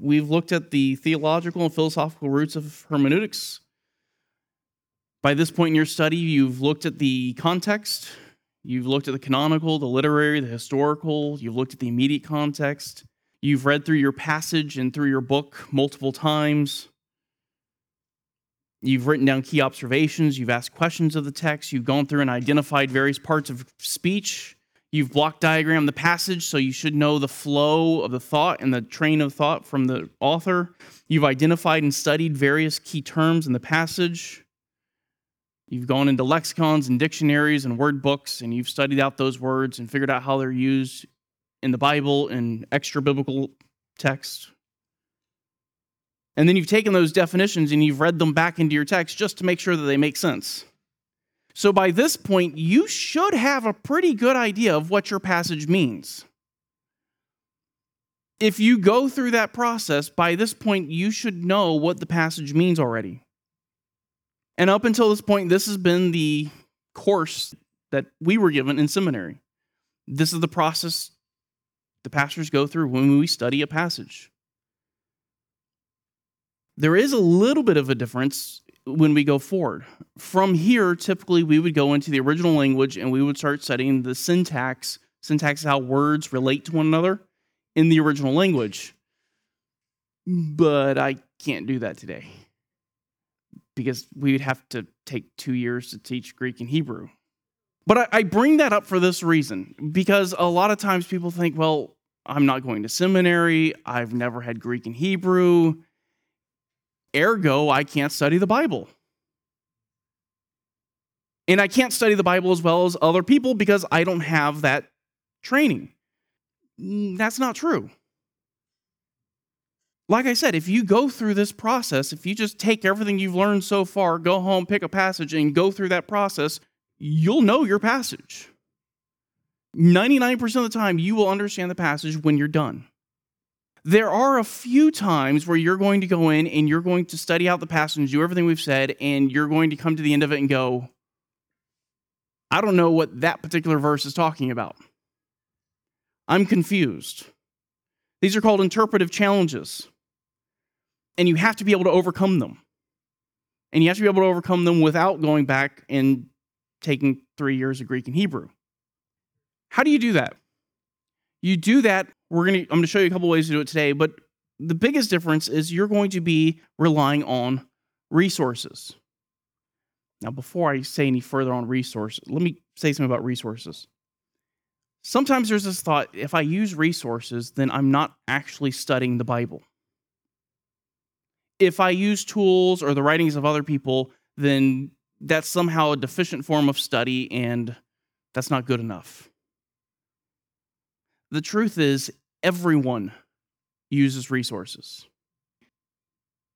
We've looked at the theological and philosophical roots of hermeneutics. By this point in your study, you've looked at the context, you've looked at the canonical, the literary, the historical, you've looked at the immediate context, you've read through your passage and through your book multiple times. You've written down key observations, you've asked questions of the text, you've gone through and identified various parts of speech You've block diagrammed the passage, so you should know the flow of the thought and the train of thought from the author. You've identified and studied various key terms in the passage. You've gone into lexicons and dictionaries and word books, and you've studied out those words and figured out how they're used in the Bible and extra biblical text. And then you've taken those definitions and you've read them back into your text just to make sure that they make sense. So by this point, you should have a pretty good idea of what your passage means. If you go through that process, by this point, you should know what the passage means already. And up until this point, this has been the course that we were given in seminary. This is the process the pastors go through when we study a passage. There is a little bit of a difference when we go forward. From here, typically we would go into the original language and we would start studying the syntax. Syntax is how words relate to one another in the original language. But I can't do that today because we would have to take two years to teach Greek and Hebrew. But I, I bring that up for this reason because a lot of times people think, well, I'm not going to seminary, I've never had Greek and Hebrew Ergo, I can't study the Bible. And I can't study the Bible as well as other people because I don't have that training. Mm, that's not true. Like I said, if you go through this process, if you just take everything you've learned so far, go home, pick a passage, and go through that process, you'll know your passage. 99% of the time, you will understand the passage when you're done. There are a few times where you're going to go in and you're going to study out the passage do everything we've said, and you're going to come to the end of it and go, I don't know what that particular verse is talking about. I'm confused. These are called interpretive challenges. And you have to be able to overcome them. And you have to be able to overcome them without going back and taking three years of Greek and Hebrew. How do you do that? You do that we're to I'm going to show you a couple ways to do it today, but the biggest difference is you're going to be relying on resources. Now, before I say any further on resources, let me say something about resources. Sometimes there's this thought if I use resources, then I'm not actually studying the Bible. If I use tools or the writings of other people, then that's somehow a deficient form of study and that's not good enough. The truth is, everyone uses resources.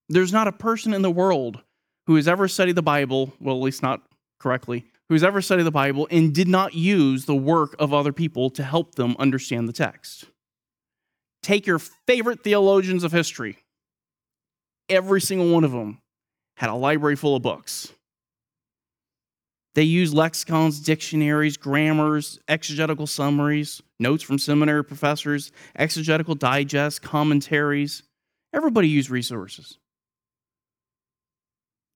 There's not a person in the world who has ever studied the Bible, well, at least not correctly, who's ever studied the Bible and did not use the work of other people to help them understand the text. Take your favorite theologians of history. Every single one of them had a library full of books. They use lexicons, dictionaries, grammars, exegetical summaries, notes from seminary professors, exegetical digests, commentaries. Everybody use resources.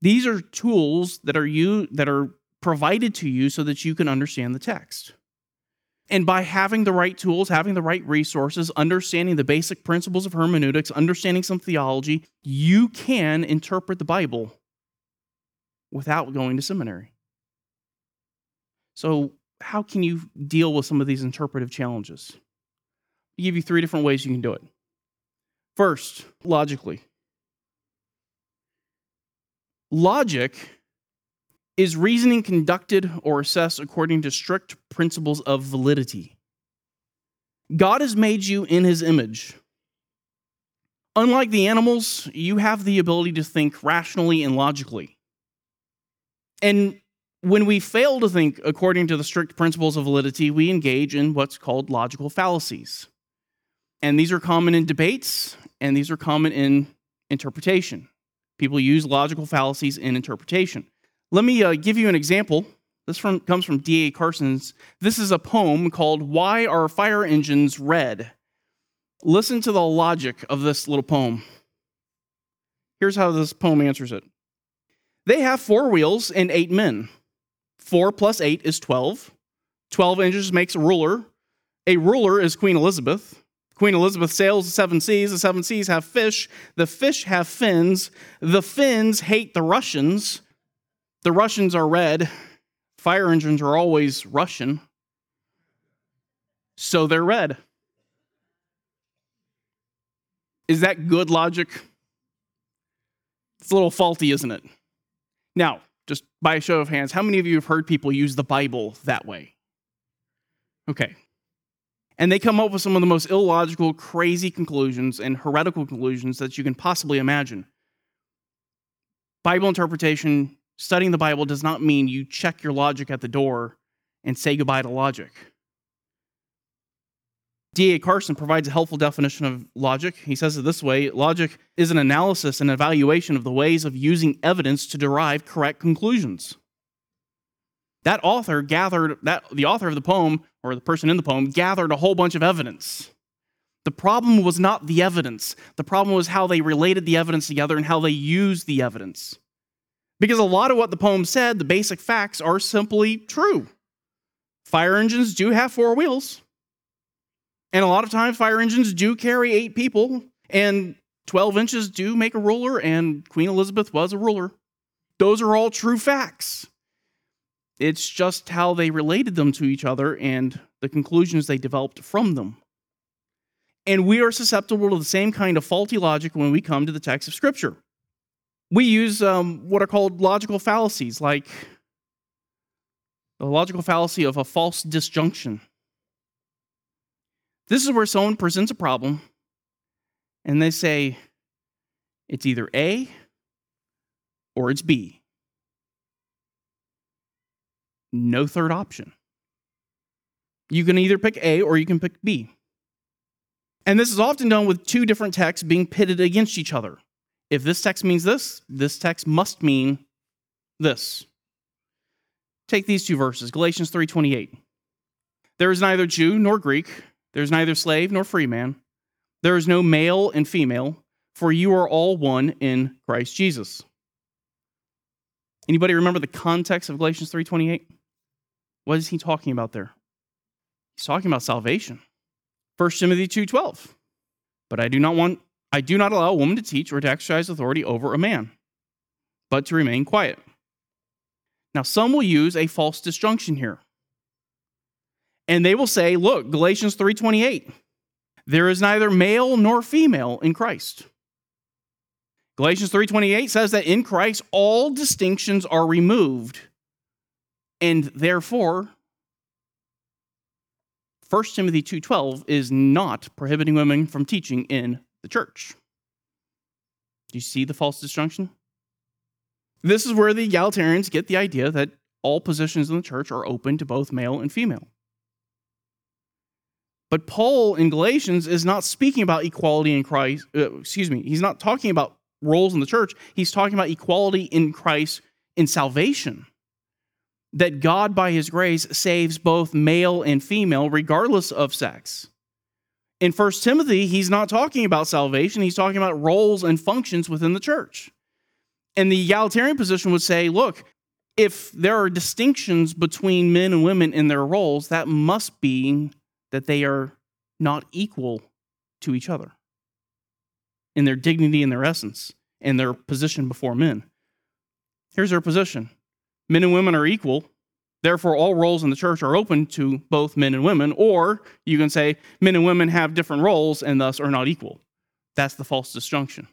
These are tools that are you that are provided to you so that you can understand the text. And by having the right tools, having the right resources, understanding the basic principles of hermeneutics, understanding some theology, you can interpret the Bible without going to seminary. So, how can you deal with some of these interpretive challenges? I give you three different ways you can do it. First, logically. Logic is reasoning conducted or assessed according to strict principles of validity. God has made you in his image. Unlike the animals, you have the ability to think rationally and logically. And when we fail to think according to the strict principles of validity, we engage in what's called logical fallacies. And these are common in debates, and these are common in interpretation. People use logical fallacies in interpretation. Let me uh, give you an example. This from, comes from D.A. Carson's. This is a poem called Why Are Fire Engines Red? Listen to the logic of this little poem. Here's how this poem answers it They have four wheels and eight men. Four plus eight is 12. 12 inches makes a ruler. A ruler is Queen Elizabeth. Queen Elizabeth sails the seven seas. The seven seas have fish. The fish have fins. The fins hate the Russians. The Russians are red. Fire engines are always Russian. So they're red. Is that good logic? It's a little faulty, isn't it? Now, just by a show of hands, how many of you have heard people use the Bible that way? Okay. And they come up with some of the most illogical, crazy conclusions and heretical conclusions that you can possibly imagine. Bible interpretation, studying the Bible, does not mean you check your logic at the door and say goodbye to logic. D.A. Carson provides a helpful definition of logic. He says it this way Logic is an analysis and evaluation of the ways of using evidence to derive correct conclusions. That author gathered, that, the author of the poem, or the person in the poem, gathered a whole bunch of evidence. The problem was not the evidence, the problem was how they related the evidence together and how they used the evidence. Because a lot of what the poem said, the basic facts, are simply true. Fire engines do have four wheels. And a lot of times, fire engines do carry eight people, and 12 inches do make a ruler, and Queen Elizabeth was a ruler. Those are all true facts. It's just how they related them to each other and the conclusions they developed from them. And we are susceptible to the same kind of faulty logic when we come to the text of Scripture. We use um, what are called logical fallacies, like the logical fallacy of a false disjunction. This is where someone presents a problem and they say it's either A or it's B. No third option. You can either pick A or you can pick B. And this is often done with two different texts being pitted against each other. If this text means this, this text must mean this. Take these two verses, Galatians 3:28. There is neither Jew nor Greek, there is neither slave nor free man. There is no male and female, for you are all one in Christ Jesus. Anybody remember the context of Galatians 3:28? What is he talking about there? He's talking about salvation. 1 Timothy 2:12. But I do not want I do not allow a woman to teach or to exercise authority over a man, but to remain quiet. Now some will use a false disjunction here and they will say, look, Galatians 3:28. There is neither male nor female in Christ. Galatians 3:28 says that in Christ all distinctions are removed and therefore 1 Timothy 2:12 is not prohibiting women from teaching in the church. Do you see the false disjunction? This is where the egalitarians get the idea that all positions in the church are open to both male and female. But Paul in Galatians is not speaking about equality in Christ. Uh, excuse me. He's not talking about roles in the church. He's talking about equality in Christ in salvation. That God, by his grace, saves both male and female, regardless of sex. In 1 Timothy, he's not talking about salvation, he's talking about roles and functions within the church. And the egalitarian position would say look, if there are distinctions between men and women in their roles, that must be that they are not equal to each other in their dignity and their essence and their position before men. Here's their position men and women are equal. Therefore, all roles in the church are open to both men and women. Or you can say men and women have different roles and thus are not equal. That's the false disjunction.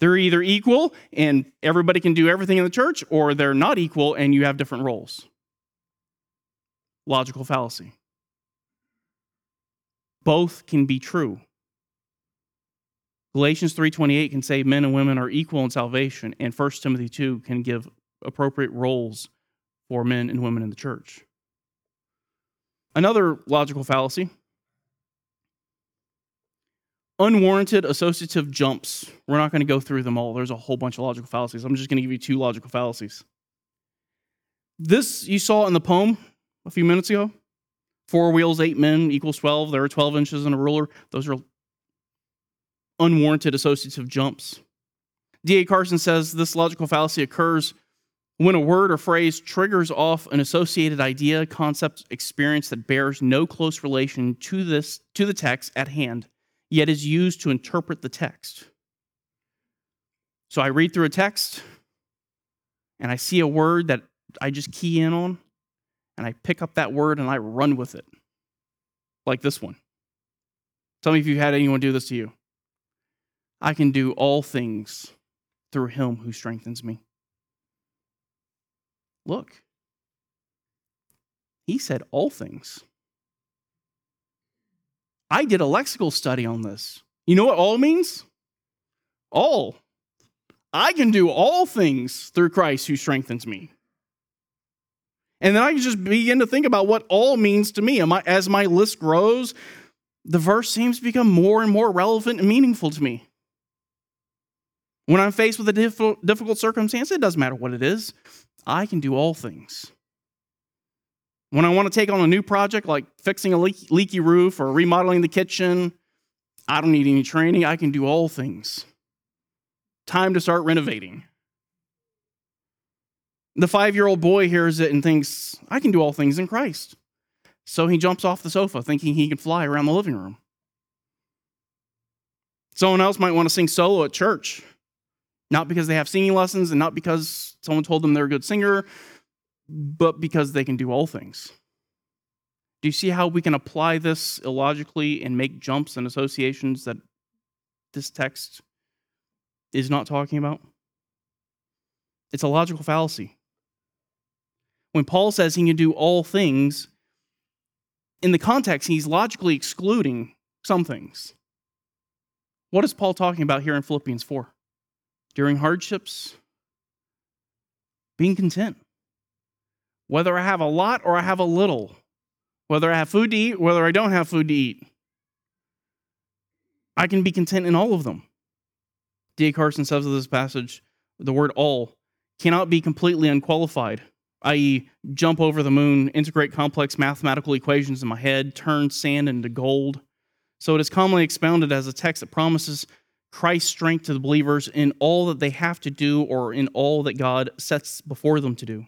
They're either equal and everybody can do everything in the church, or they're not equal and you have different roles. Logical fallacy. Both can be true. Galatians 3:28 can say men and women are equal in salvation and 1 Timothy 2 can give appropriate roles for men and women in the church. Another logical fallacy unwarranted associative jumps. We're not going to go through them all. There's a whole bunch of logical fallacies. I'm just going to give you two logical fallacies. This you saw in the poem a few minutes ago. Four wheels, eight men equals 12. There are 12 inches in a ruler. Those are unwarranted associative jumps. D.A. Carson says this logical fallacy occurs when a word or phrase triggers off an associated idea, concept, experience that bears no close relation to this to the text at hand, yet is used to interpret the text. So I read through a text and I see a word that I just key in on, and I pick up that word and I run with it. Like this one. Tell me if you've had anyone do this to you. I can do all things through him who strengthens me. Look, he said all things. I did a lexical study on this. You know what all means? All. I can do all things through Christ who strengthens me. And then I can just begin to think about what all means to me. As my list grows, the verse seems to become more and more relevant and meaningful to me. When I'm faced with a difficult circumstance, it doesn't matter what it is, I can do all things. When I want to take on a new project like fixing a leaky roof or remodeling the kitchen, I don't need any training. I can do all things. Time to start renovating. The five year old boy hears it and thinks, I can do all things in Christ. So he jumps off the sofa thinking he can fly around the living room. Someone else might want to sing solo at church, not because they have singing lessons and not because someone told them they're a good singer, but because they can do all things. Do you see how we can apply this illogically and make jumps and associations that this text is not talking about? It's a logical fallacy. When Paul says he can do all things, in the context, he's logically excluding some things. What is Paul talking about here in Philippians 4? During hardships, being content. Whether I have a lot or I have a little, whether I have food to eat, whether I don't have food to eat, I can be content in all of them. D.A. Carson says of this passage, the word all cannot be completely unqualified i.e., jump over the moon, integrate complex mathematical equations in my head, turn sand into gold. So it is commonly expounded as a text that promises Christ's strength to the believers in all that they have to do or in all that God sets before them to do.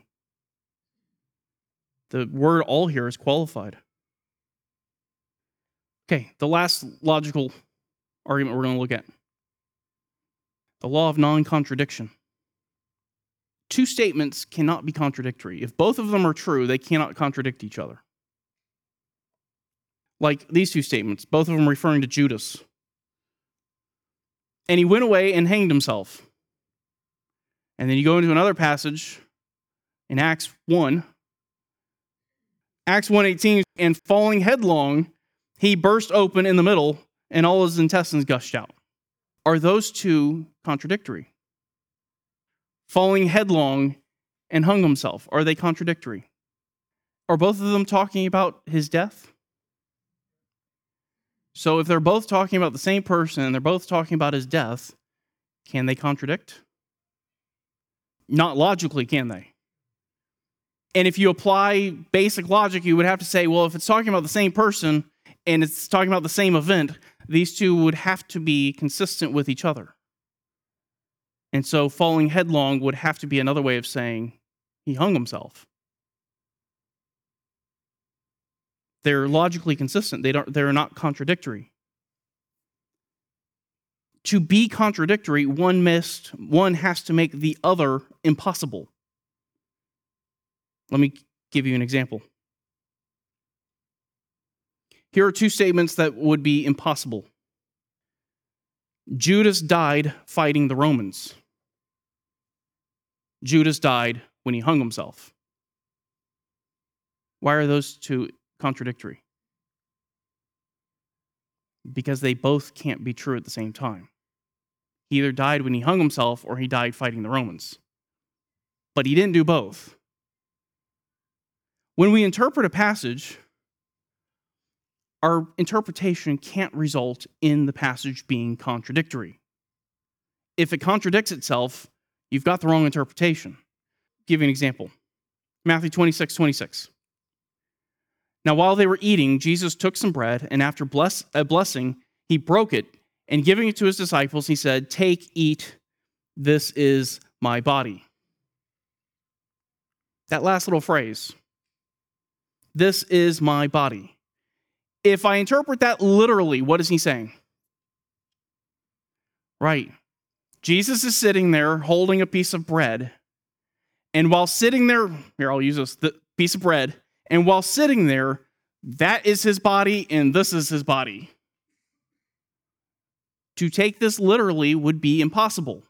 The word all here is qualified. Okay, the last logical argument we're going to look at the law of non contradiction two statements cannot be contradictory. If both of them are true, they cannot contradict each other. Like these two statements, both of them referring to Judas. And he went away and hanged himself. And then you go into another passage in Acts 1. Acts 1:18 and falling headlong, he burst open in the middle and all his intestines gushed out. Are those two contradictory? Falling headlong and hung himself? Are they contradictory? Are both of them talking about his death? So, if they're both talking about the same person and they're both talking about his death, can they contradict? Not logically, can they? And if you apply basic logic, you would have to say, well, if it's talking about the same person and it's talking about the same event, these two would have to be consistent with each other. And so falling headlong would have to be another way of saying he hung himself. They're logically consistent. They don't, they're not contradictory. To be contradictory, one must one has to make the other impossible. Let me give you an example. Here are two statements that would be impossible. Judas died fighting the Romans. Judas died when he hung himself. Why are those two contradictory? Because they both can't be true at the same time. He either died when he hung himself or he died fighting the Romans. But he didn't do both. When we interpret a passage, our interpretation can't result in the passage being contradictory. If it contradicts itself, you've got the wrong interpretation. I'll give you an example Matthew 26, 26. Now, while they were eating, Jesus took some bread, and after bless, a blessing, he broke it, and giving it to his disciples, he said, Take, eat, this is my body. That last little phrase, this is my body. If I interpret that literally, what is he saying? Right. Jesus is sitting there holding a piece of bread. And while sitting there, here, I'll use this the piece of bread. And while sitting there, that is his body and this is his body. To take this literally would be impossible.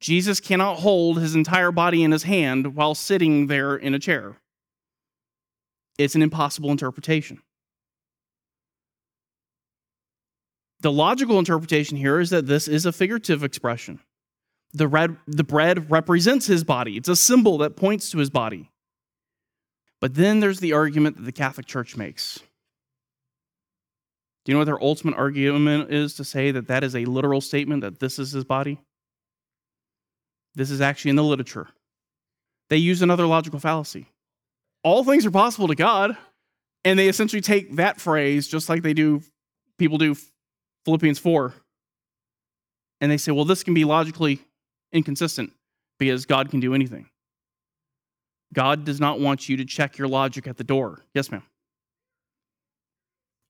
Jesus cannot hold his entire body in his hand while sitting there in a chair. It's an impossible interpretation. The logical interpretation here is that this is a figurative expression. The, red, the bread represents his body, it's a symbol that points to his body. But then there's the argument that the Catholic Church makes. Do you know what their ultimate argument is to say that that is a literal statement that this is his body? This is actually in the literature. They use another logical fallacy. All things are possible to God, and they essentially take that phrase just like they do people do Philippians 4. And they say, well, this can be logically inconsistent because God can do anything. God does not want you to check your logic at the door. Yes, ma'am.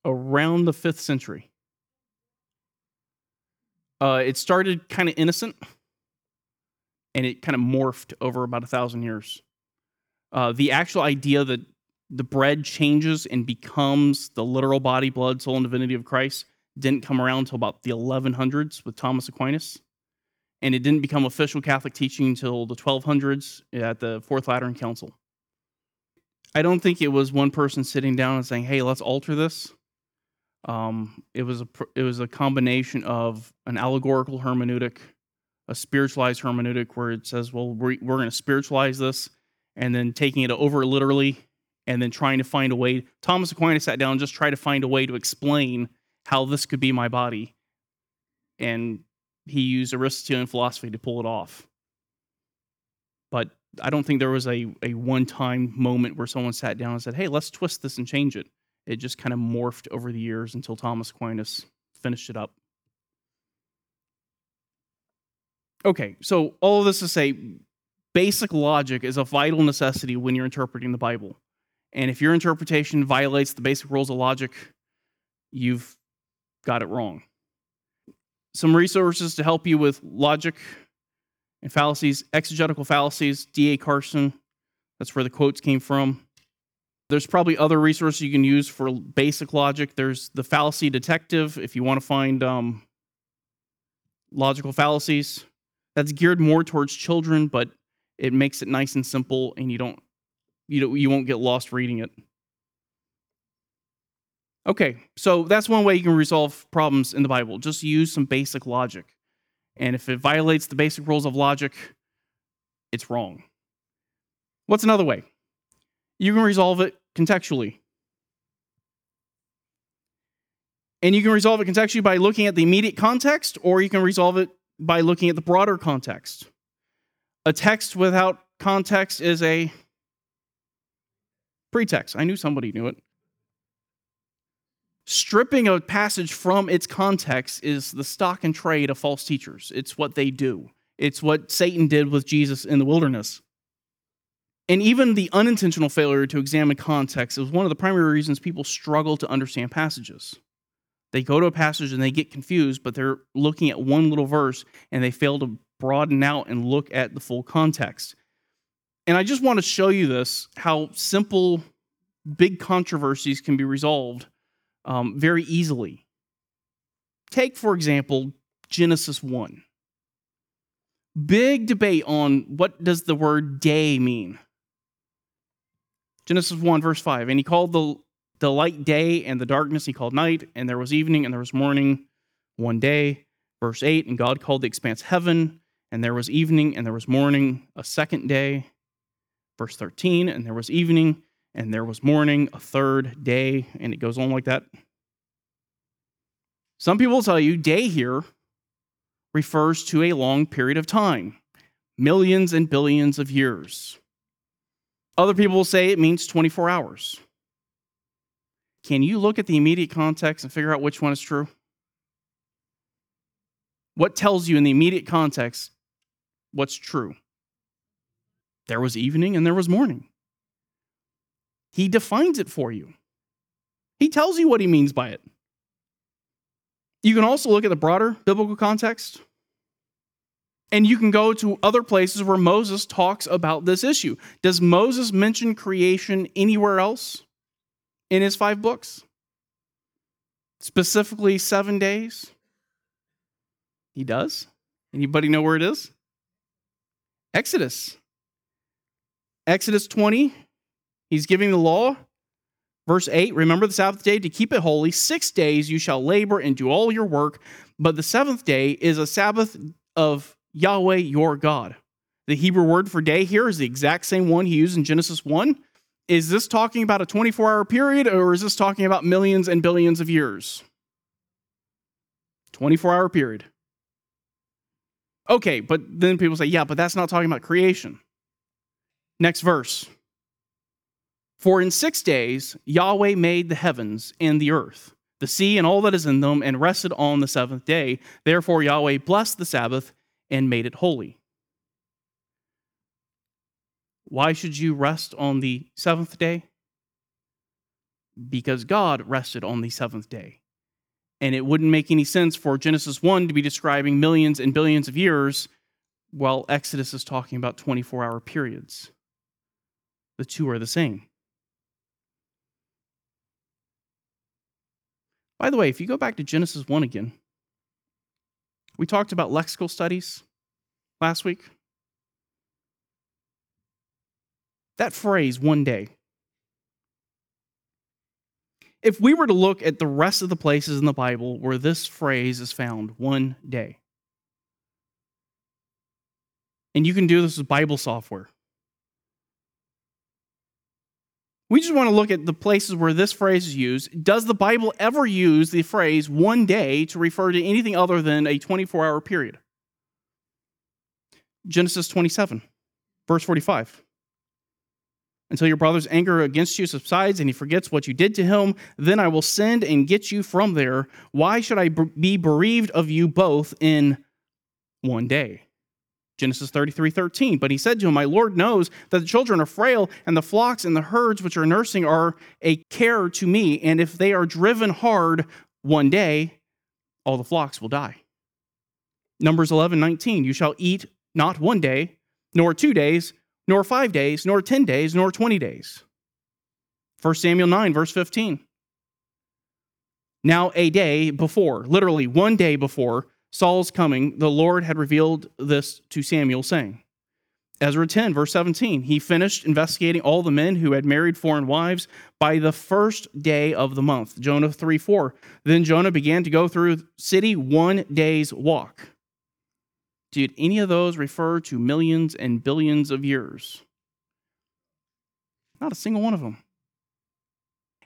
Around the fifth century. Uh, it started kind of innocent and it kind of morphed over about a thousand years. Uh, the actual idea that the bread changes and becomes the literal body, blood, soul, and divinity of Christ didn't come around until about the 1100s with Thomas Aquinas. And it didn't become official Catholic teaching until the 1200s at the Fourth Lateran Council. I don't think it was one person sitting down and saying, "Hey, let's alter this." Um, it was a it was a combination of an allegorical hermeneutic a spiritualized hermeneutic where it says, well, we're, we're going to spiritualize this, and then taking it over literally, and then trying to find a way. Thomas Aquinas sat down and just tried to find a way to explain how this could be my body. And he used Aristotelian philosophy to pull it off. But I don't think there was a, a one time moment where someone sat down and said, hey, let's twist this and change it. It just kind of morphed over the years until Thomas Aquinas finished it up. Okay, so all of this to say, basic logic is a vital necessity when you're interpreting the Bible. And if your interpretation violates the basic rules of logic, you've got it wrong. Some resources to help you with logic and fallacies, exegetical fallacies, D.A. Carson, that's where the quotes came from. There's probably other resources you can use for basic logic. There's the fallacy detective if you want to find um, logical fallacies that's geared more towards children, but it makes it nice and simple, and you don't you don't, you won't get lost reading it. Okay, so that's one way you can resolve problems in the Bible. Just use some basic logic. And if it violates the basic rules of logic, it's wrong. What's another way? You can resolve it contextually. And you can resolve it contextually by looking at the immediate context, or you can resolve it by looking at the broader context. A text without context is a pretext. I knew somebody knew it. Stripping a passage from its context is the stock and trade of false teachers. It's what they do, it's what Satan did with Jesus in the wilderness. And even the unintentional failure to examine context is one of the primary reasons people struggle to understand passages. They go to a passage and they get confused, but they're looking at one little verse and they fail to broaden out and look at the full context. And I just want to show you this how simple, big controversies can be resolved um, very easily. Take, for example, Genesis 1. Big debate on what does the word day mean. Genesis 1, verse 5. And he called the the light day and the darkness he called night, and there was evening and there was morning one day. Verse 8, and God called the expanse heaven, and there was evening and there was morning a second day. Verse 13, and there was evening and there was morning a third day, and it goes on like that. Some people tell you day here refers to a long period of time, millions and billions of years. Other people will say it means 24 hours. Can you look at the immediate context and figure out which one is true? What tells you in the immediate context what's true? There was evening and there was morning. He defines it for you. He tells you what he means by it. You can also look at the broader biblical context. And you can go to other places where Moses talks about this issue. Does Moses mention creation anywhere else in his five books? Specifically, seven days? He does. Anybody know where it is? Exodus. Exodus 20, he's giving the law. Verse 8 Remember the Sabbath day to keep it holy. Six days you shall labor and do all your work, but the seventh day is a Sabbath of Yahweh your God. The Hebrew word for day here is the exact same one he used in Genesis 1. Is this talking about a 24 hour period or is this talking about millions and billions of years? 24 hour period. Okay, but then people say, yeah, but that's not talking about creation. Next verse. For in six days Yahweh made the heavens and the earth, the sea and all that is in them, and rested on the seventh day. Therefore Yahweh blessed the Sabbath and made it holy. Why should you rest on the seventh day? Because God rested on the seventh day. And it wouldn't make any sense for Genesis 1 to be describing millions and billions of years while Exodus is talking about 24 hour periods. The two are the same. By the way, if you go back to Genesis 1 again, we talked about lexical studies last week. That phrase, one day, if we were to look at the rest of the places in the Bible where this phrase is found, one day, and you can do this with Bible software. We just want to look at the places where this phrase is used. Does the Bible ever use the phrase one day to refer to anything other than a 24 hour period? Genesis 27, verse 45 until your brother's anger against you subsides and he forgets what you did to him. Then I will send and get you from there. Why should I be bereaved of you both in one day? Genesis 33 13. But he said to him, My Lord knows that the children are frail, and the flocks and the herds which are nursing are a care to me. And if they are driven hard one day, all the flocks will die. Numbers 11 19. You shall eat not one day, nor two days, nor five days, nor 10 days, nor 20 days. 1 Samuel 9, verse 15. Now, a day before, literally one day before Saul's coming, the Lord had revealed this to Samuel, saying, Ezra 10, verse 17, he finished investigating all the men who had married foreign wives by the first day of the month. Jonah 3, 4. Then Jonah began to go through city one day's walk. Did any of those refer to millions and billions of years? Not a single one of them.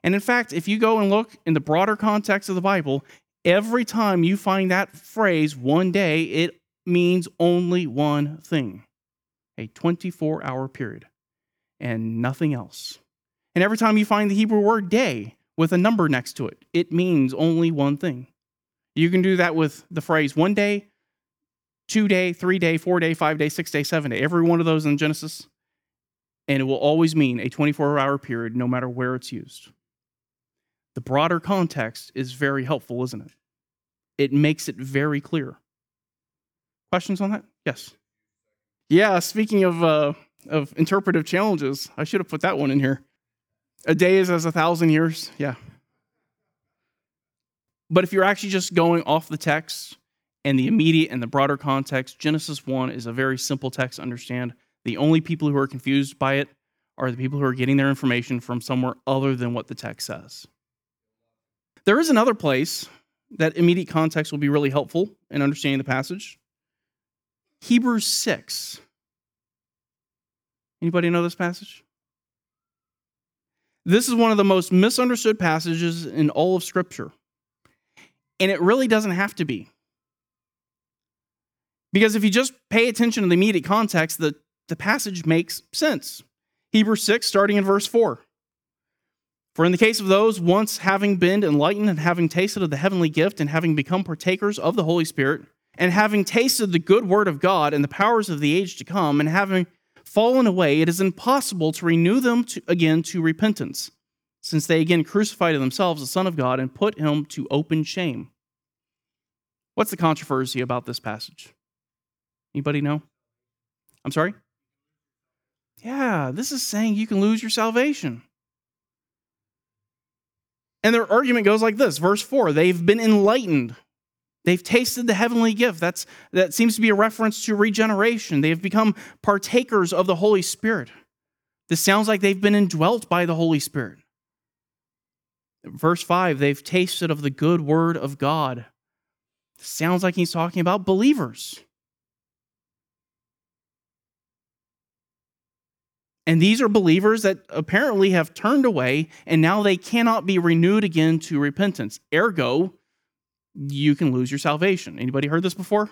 And in fact, if you go and look in the broader context of the Bible, every time you find that phrase one day, it means only one thing a 24 hour period and nothing else. And every time you find the Hebrew word day with a number next to it, it means only one thing. You can do that with the phrase one day, two day, three day, four day, five day, six day, seven day, every one of those in Genesis. And it will always mean a 24 hour period, no matter where it's used. The broader context is very helpful, isn't it? It makes it very clear. Questions on that? Yes. Yeah, speaking of, uh, of interpretive challenges, I should have put that one in here. A day is as a thousand years. Yeah. But if you're actually just going off the text, and the immediate and the broader context, Genesis 1 is a very simple text to understand. The only people who are confused by it are the people who are getting their information from somewhere other than what the text says. There is another place that immediate context will be really helpful in understanding the passage. Hebrews 6. Anybody know this passage? This is one of the most misunderstood passages in all of Scripture. And it really doesn't have to be. Because if you just pay attention to the immediate context, the, the passage makes sense. Hebrews 6, starting in verse 4. For in the case of those once having been enlightened and having tasted of the heavenly gift and having become partakers of the Holy Spirit, and having tasted the good word of God and the powers of the age to come, and having fallen away, it is impossible to renew them to, again to repentance, since they again crucified to themselves the Son of God and put him to open shame. What's the controversy about this passage? Anybody know? I'm sorry? Yeah, this is saying you can lose your salvation. And their argument goes like this verse 4 they've been enlightened. They've tasted the heavenly gift. That's, that seems to be a reference to regeneration. They've become partakers of the Holy Spirit. This sounds like they've been indwelt by the Holy Spirit. Verse 5 they've tasted of the good word of God. This sounds like he's talking about believers. And these are believers that apparently have turned away and now they cannot be renewed again to repentance. Ergo, you can lose your salvation. Anybody heard this before?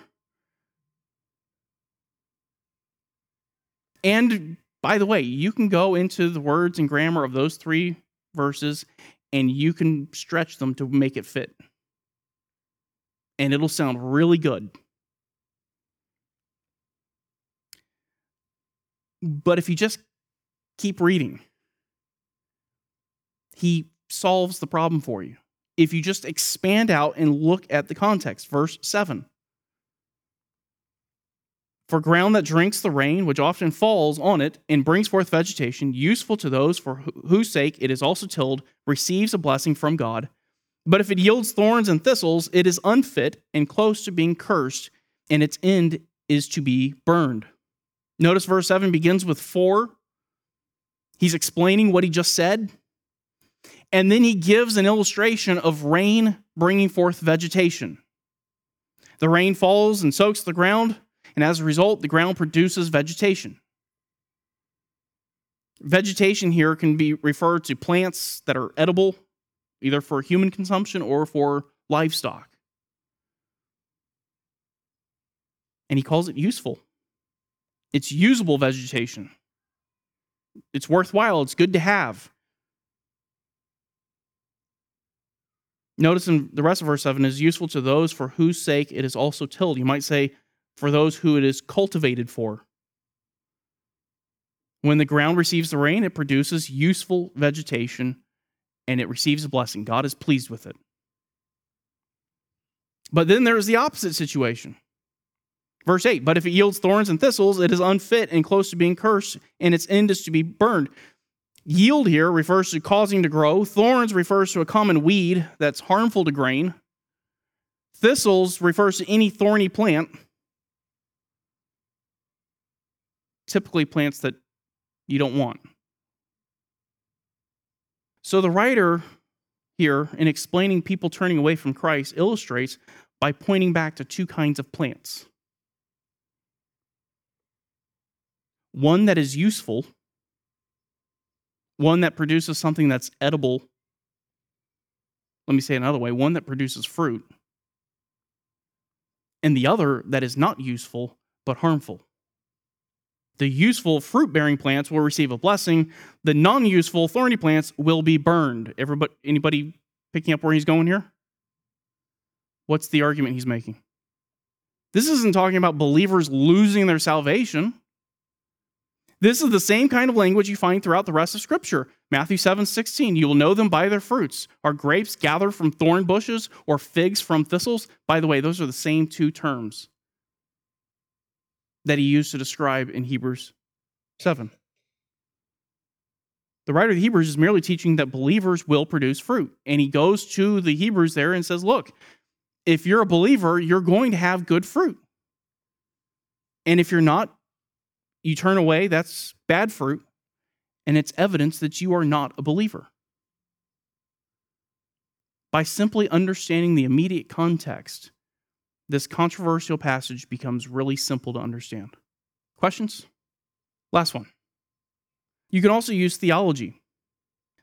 And by the way, you can go into the words and grammar of those three verses and you can stretch them to make it fit. And it'll sound really good. But if you just keep reading. He solves the problem for you. If you just expand out and look at the context, verse 7. For ground that drinks the rain, which often falls on it and brings forth vegetation, useful to those for whose sake it is also tilled, receives a blessing from God. But if it yields thorns and thistles, it is unfit and close to being cursed, and its end is to be burned. Notice verse 7 begins with for He's explaining what he just said. And then he gives an illustration of rain bringing forth vegetation. The rain falls and soaks the ground, and as a result, the ground produces vegetation. Vegetation here can be referred to plants that are edible, either for human consumption or for livestock. And he calls it useful. It's usable vegetation. It's worthwhile, it's good to have. Notice in the rest of verse 7 is useful to those for whose sake it is also tilled. You might say, for those who it is cultivated for. When the ground receives the rain, it produces useful vegetation and it receives a blessing. God is pleased with it. But then there is the opposite situation. Verse 8, but if it yields thorns and thistles, it is unfit and close to being cursed, and its end is to be burned. Yield here refers to causing to grow. Thorns refers to a common weed that's harmful to grain. Thistles refers to any thorny plant, typically plants that you don't want. So the writer here, in explaining people turning away from Christ, illustrates by pointing back to two kinds of plants. One that is useful, one that produces something that's edible. Let me say it another way one that produces fruit, and the other that is not useful but harmful. The useful fruit bearing plants will receive a blessing. The non useful thorny plants will be burned. Everybody, anybody picking up where he's going here? What's the argument he's making? This isn't talking about believers losing their salvation. This is the same kind of language you find throughout the rest of Scripture. Matthew 7 16, you will know them by their fruits. Are grapes gathered from thorn bushes or figs from thistles? By the way, those are the same two terms that he used to describe in Hebrews 7. The writer of the Hebrews is merely teaching that believers will produce fruit. And he goes to the Hebrews there and says, Look, if you're a believer, you're going to have good fruit. And if you're not, you turn away, that's bad fruit, and it's evidence that you are not a believer. By simply understanding the immediate context, this controversial passage becomes really simple to understand. Questions? Last one. You can also use theology.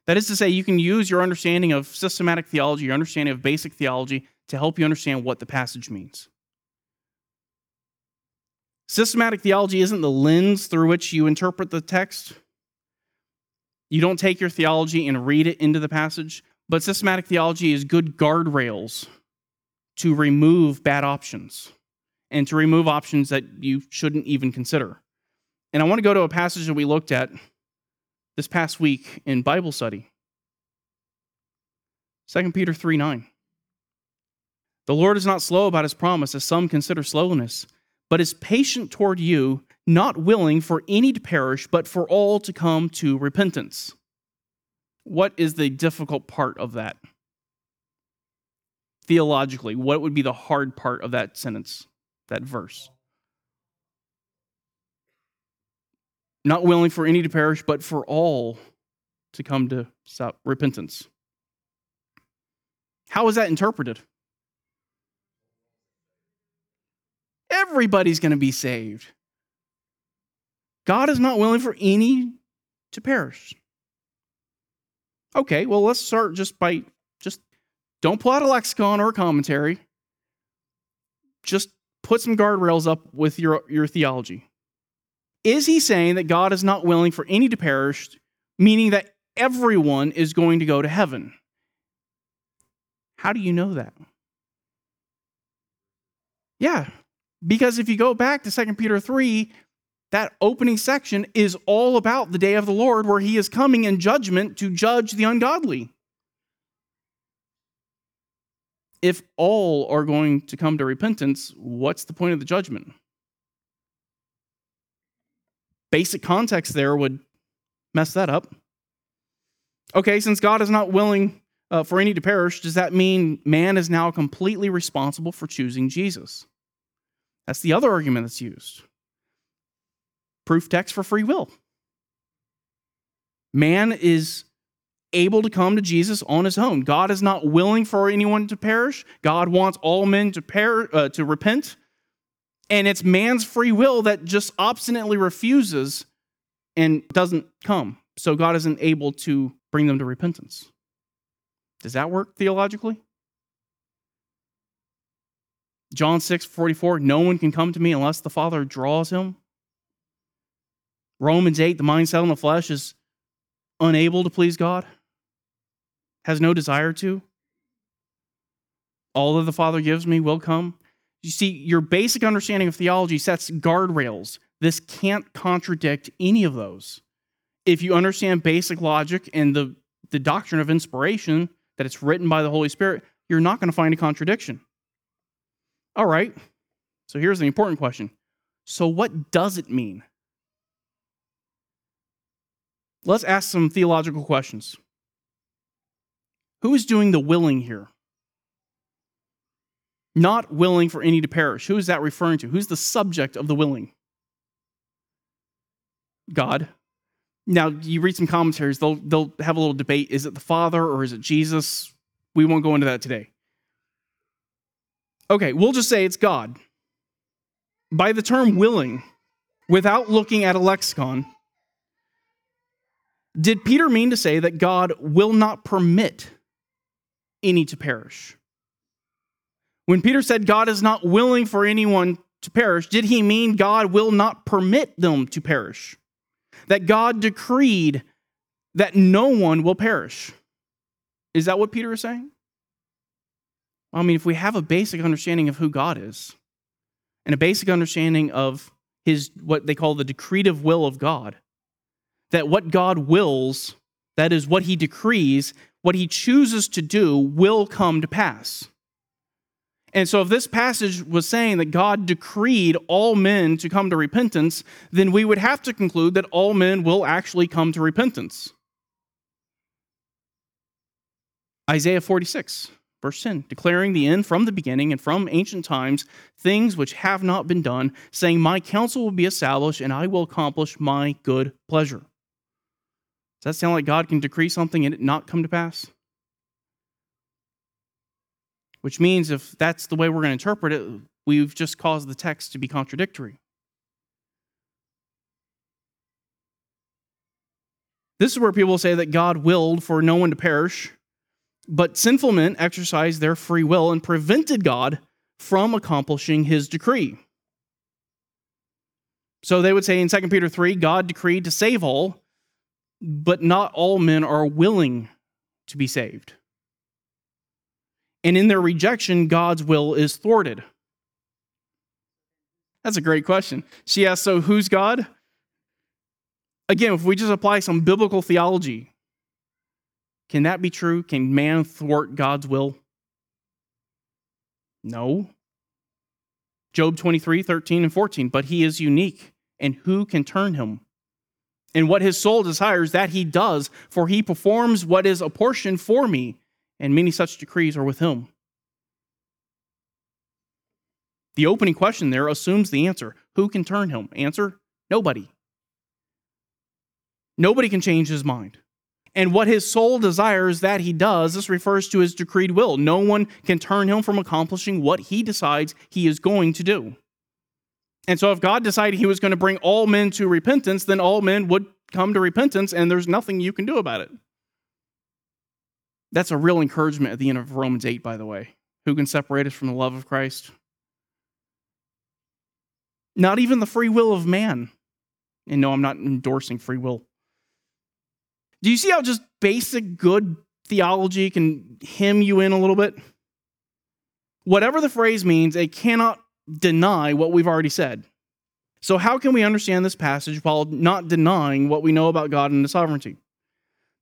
That is to say, you can use your understanding of systematic theology, your understanding of basic theology, to help you understand what the passage means. Systematic theology isn't the lens through which you interpret the text. You don't take your theology and read it into the passage, but systematic theology is good guardrails to remove bad options and to remove options that you shouldn't even consider. And I want to go to a passage that we looked at this past week in Bible study. 2 Peter 3 9. The Lord is not slow about his promise, as some consider slowness, but is patient toward you, not willing for any to perish, but for all to come to repentance. What is the difficult part of that? Theologically, what would be the hard part of that sentence, that verse? Not willing for any to perish, but for all to come to repentance. How is that interpreted? Everybody's going to be saved. God is not willing for any to perish. Okay, well, let's start just by just don't pull out a lexicon or a commentary. Just put some guardrails up with your, your theology. Is he saying that God is not willing for any to perish, meaning that everyone is going to go to heaven? How do you know that? Yeah, because if you go back to 2 Peter 3, that opening section is all about the day of the Lord where he is coming in judgment to judge the ungodly. If all are going to come to repentance, what's the point of the judgment? Basic context there would mess that up. Okay, since God is not willing uh, for any to perish, does that mean man is now completely responsible for choosing Jesus? That's the other argument that's used. Proof text for free will. Man is able to come to Jesus on his own. God is not willing for anyone to perish. God wants all men to per- uh, to repent. And it's man's free will that just obstinately refuses and doesn't come. So God isn't able to bring them to repentance. Does that work theologically? John 6 44, no one can come to me unless the Father draws him. Romans 8, the mind set on the flesh is unable to please God, has no desire to. All that the Father gives me will come. You see, your basic understanding of theology sets guardrails. This can't contradict any of those. If you understand basic logic and the, the doctrine of inspiration, that it's written by the Holy Spirit, you're not going to find a contradiction. All right. So here's the important question. So, what does it mean? Let's ask some theological questions. Who is doing the willing here? Not willing for any to perish. Who is that referring to? Who's the subject of the willing? God. Now, you read some commentaries, they'll, they'll have a little debate. Is it the Father or is it Jesus? We won't go into that today. Okay, we'll just say it's God. By the term willing, without looking at a lexicon, did Peter mean to say that God will not permit any to perish? When Peter said God is not willing for anyone to perish, did he mean God will not permit them to perish? That God decreed that no one will perish? Is that what Peter is saying? I mean, if we have a basic understanding of who God is and a basic understanding of his what they call the decretive will of God, that what God wills, that is what he decrees, what he chooses to do will come to pass. And so, if this passage was saying that God decreed all men to come to repentance, then we would have to conclude that all men will actually come to repentance. Isaiah 46. Verse 10 declaring the end from the beginning and from ancient times, things which have not been done, saying, My counsel will be established and I will accomplish my good pleasure. Does that sound like God can decree something and it not come to pass? Which means if that's the way we're going to interpret it, we've just caused the text to be contradictory. This is where people say that God willed for no one to perish but sinful men exercised their free will and prevented God from accomplishing his decree. So they would say in 2 Peter 3, God decreed to save all, but not all men are willing to be saved. And in their rejection, God's will is thwarted. That's a great question. She asks, So who's God? Again, if we just apply some biblical theology, can that be true? Can man thwart God's will? No. Job 23, 13, and 14. But he is unique, and who can turn him? And what his soul desires, that he does, for he performs what is apportioned for me, and many such decrees are with him. The opening question there assumes the answer. Who can turn him? Answer nobody. Nobody can change his mind. And what his soul desires that he does, this refers to his decreed will. No one can turn him from accomplishing what he decides he is going to do. And so, if God decided he was going to bring all men to repentance, then all men would come to repentance, and there's nothing you can do about it. That's a real encouragement at the end of Romans 8, by the way. Who can separate us from the love of Christ? Not even the free will of man. And no, I'm not endorsing free will. Do you see how just basic good theology can hem you in a little bit? Whatever the phrase means, it cannot deny what we've already said. So, how can we understand this passage while not denying what we know about God and His sovereignty?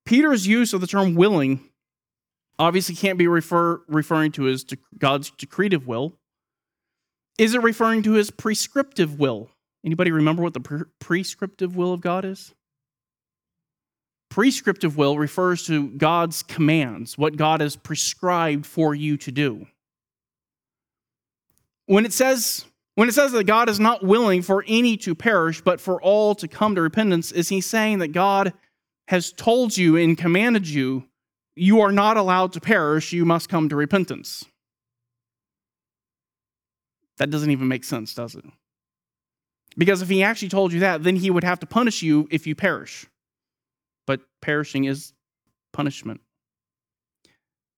Peter's use of the term willing obviously can't be refer, referring to his God's decretive will. Is it referring to his prescriptive will? Anybody remember what the pre- prescriptive will of God is? Prescriptive will refers to God's commands, what God has prescribed for you to do. When it says when it says that God is not willing for any to perish, but for all to come to repentance, is he saying that God has told you and commanded you, you are not allowed to perish, you must come to repentance? That doesn't even make sense, does it? Because if he actually told you that, then he would have to punish you if you perish but perishing is punishment.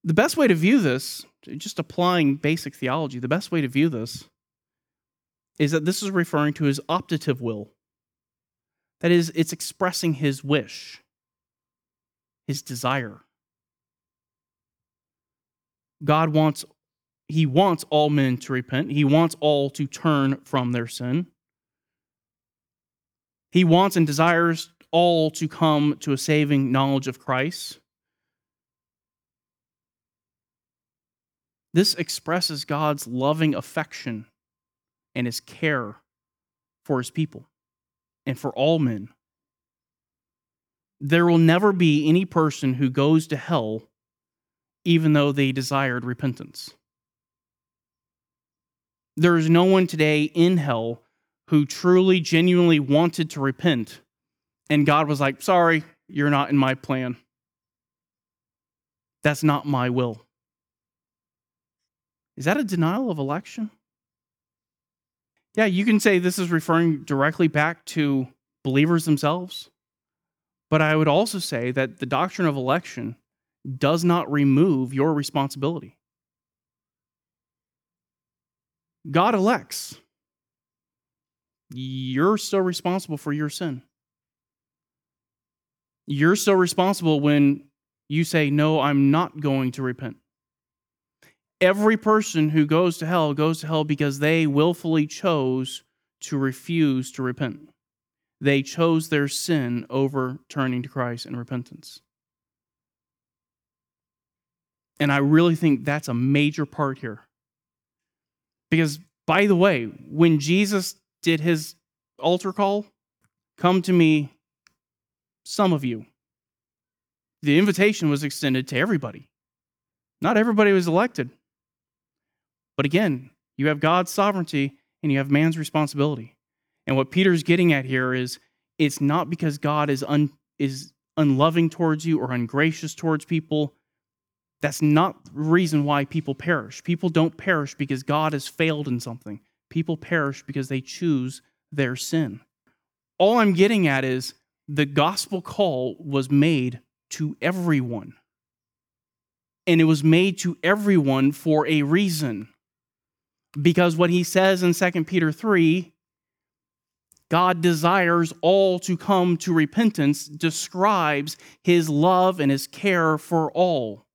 The best way to view this, just applying basic theology, the best way to view this is that this is referring to his optative will. That is, it's expressing his wish, his desire. God wants he wants all men to repent. He wants all to turn from their sin. He wants and desires all to come to a saving knowledge of Christ. This expresses God's loving affection and his care for his people and for all men. There will never be any person who goes to hell even though they desired repentance. There is no one today in hell who truly, genuinely wanted to repent and God was like, sorry, you're not in my plan. That's not my will. Is that a denial of election? Yeah, you can say this is referring directly back to believers themselves. But I would also say that the doctrine of election does not remove your responsibility. God elects. You're still responsible for your sin. You're still responsible when you say, No, I'm not going to repent. Every person who goes to hell goes to hell because they willfully chose to refuse to repent. They chose their sin over turning to Christ in repentance. And I really think that's a major part here. Because, by the way, when Jesus did his altar call, come to me, some of you. The invitation was extended to everybody. Not everybody was elected. But again, you have God's sovereignty and you have man's responsibility. And what Peter's getting at here is it's not because God is un, is unloving towards you or ungracious towards people. That's not the reason why people perish. People don't perish because God has failed in something. People perish because they choose their sin. All I'm getting at is the gospel call was made to everyone. And it was made to everyone for a reason. Because what he says in 2 Peter 3 God desires all to come to repentance describes his love and his care for all.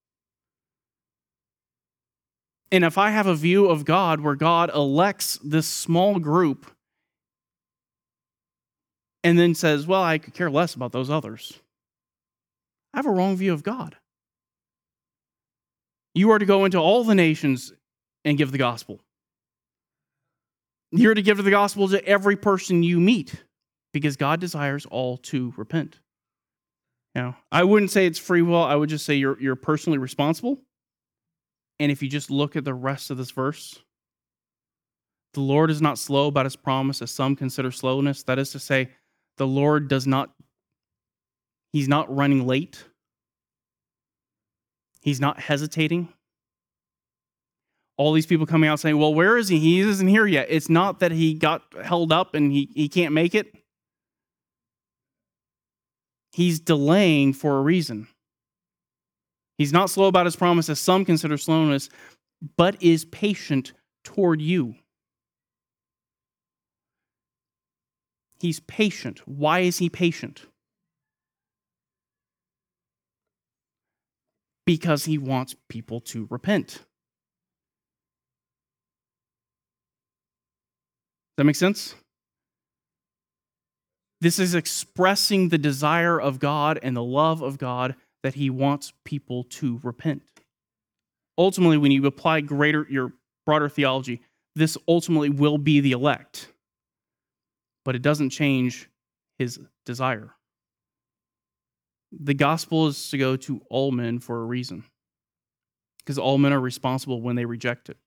And if I have a view of God where God elects this small group and then says, Well, I could care less about those others, I have a wrong view of God. You are to go into all the nations and give the gospel. You're to give the gospel to every person you meet because God desires all to repent. Now, I wouldn't say it's free will. I would just say you're, you're personally responsible. And if you just look at the rest of this verse, the Lord is not slow about his promise, as some consider slowness. That is to say, the Lord does not, he's not running late. He's not hesitating all these people coming out saying, well, where is he? He isn't here yet. It's not that he got held up and he, he can't make it. He's delaying for a reason. He's not slow about his promise, as some consider slowness, but is patient toward you. He's patient. Why is he patient? Because he wants people to repent. Does that make sense? This is expressing the desire of God and the love of God that he wants people to repent. Ultimately, when you apply greater your broader theology, this ultimately will be the elect. But it doesn't change his desire. The gospel is to go to all men for a reason. Because all men are responsible when they reject it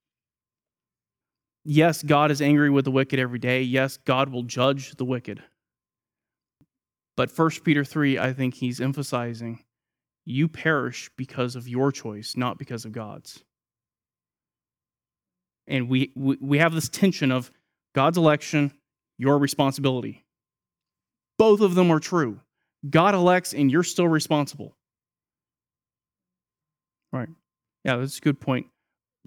yes, God is angry with the wicked every day. Yes, God will judge the wicked. But 1 Peter 3, I think he's emphasizing you perish because of your choice, not because of God's. And we, we, we have this tension of God's election, your responsibility. Both of them are true. God elects and you're still responsible. Right. Yeah, that's a good point.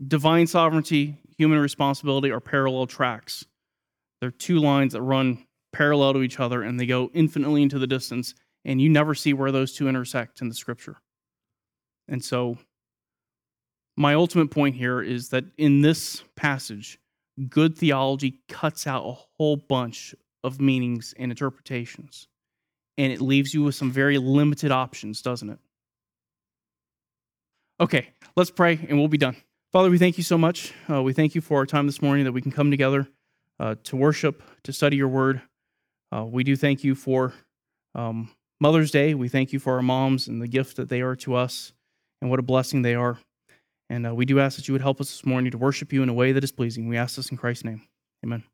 Divine sovereignty, human responsibility are parallel tracks. They're two lines that run parallel to each other and they go infinitely into the distance, and you never see where those two intersect in the scripture. And so, my ultimate point here is that in this passage, good theology cuts out a whole bunch of meanings and interpretations, and it leaves you with some very limited options, doesn't it? Okay, let's pray and we'll be done. Father, we thank you so much. Uh, we thank you for our time this morning that we can come together uh, to worship, to study your word. Uh, we do thank you for um, Mother's Day. We thank you for our moms and the gift that they are to us and what a blessing they are. And uh, we do ask that you would help us this morning to worship you in a way that is pleasing. We ask this in Christ's name. Amen.